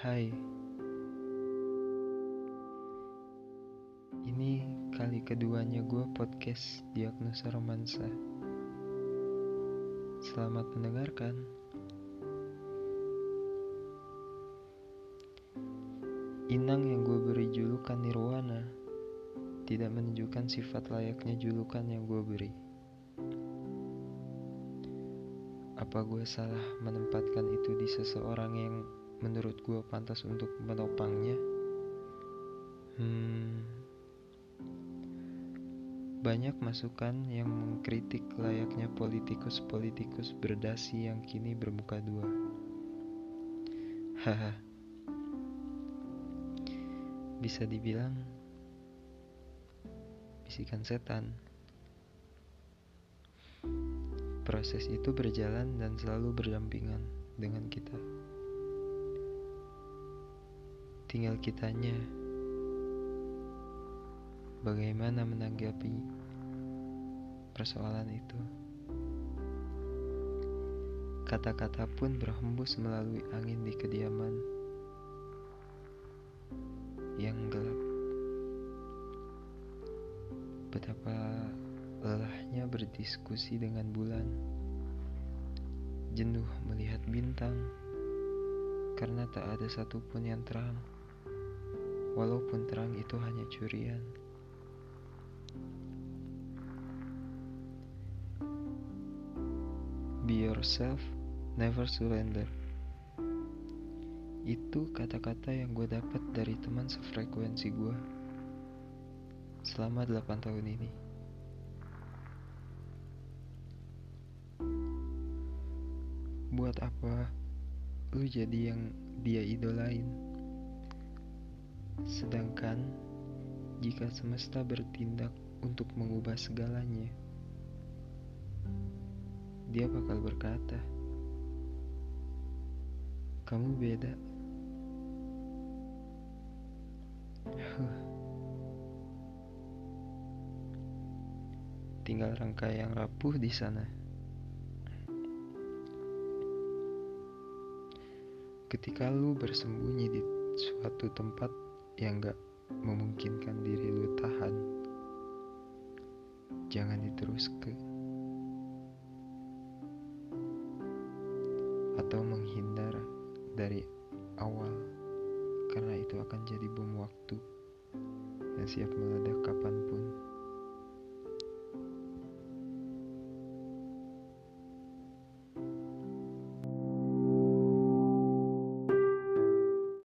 Hai, ini kali keduanya gue podcast Diagnosa Romansa. Selamat mendengarkan. Inang yang gue beri julukan Nirwana tidak menunjukkan sifat layaknya julukan yang gue beri. Apa gue salah menempatkan itu di seseorang yang menurut gue pantas untuk menopangnya? Hmm, banyak masukan yang mengkritik layaknya politikus-politikus berdasi yang kini bermuka dua. Haha. Bisa dibilang bisikan setan. Proses itu berjalan dan selalu berdampingan dengan kita. Tinggal kitanya bagaimana menanggapi persoalan itu. Kata-kata pun berhembus melalui angin di kediaman yang gelap. Betapa lelahnya berdiskusi dengan bulan, jenuh melihat bintang, karena tak ada satupun yang terang, walaupun terang itu hanya curian. Be yourself, never surrender. Itu kata-kata yang gue dapat dari teman sefrekuensi gue selama 8 tahun ini. Buat apa lu jadi yang dia idolain? Sedangkan jika semesta bertindak untuk mengubah segalanya, dia bakal berkata, "Kamu beda." Tinggal rangkai yang rapuh di sana. Ketika lu bersembunyi di suatu tempat yang gak memungkinkan diri lu tahan, jangan diteruskan atau menghindar dari awal karena itu akan jadi bom waktu yang siap meledak.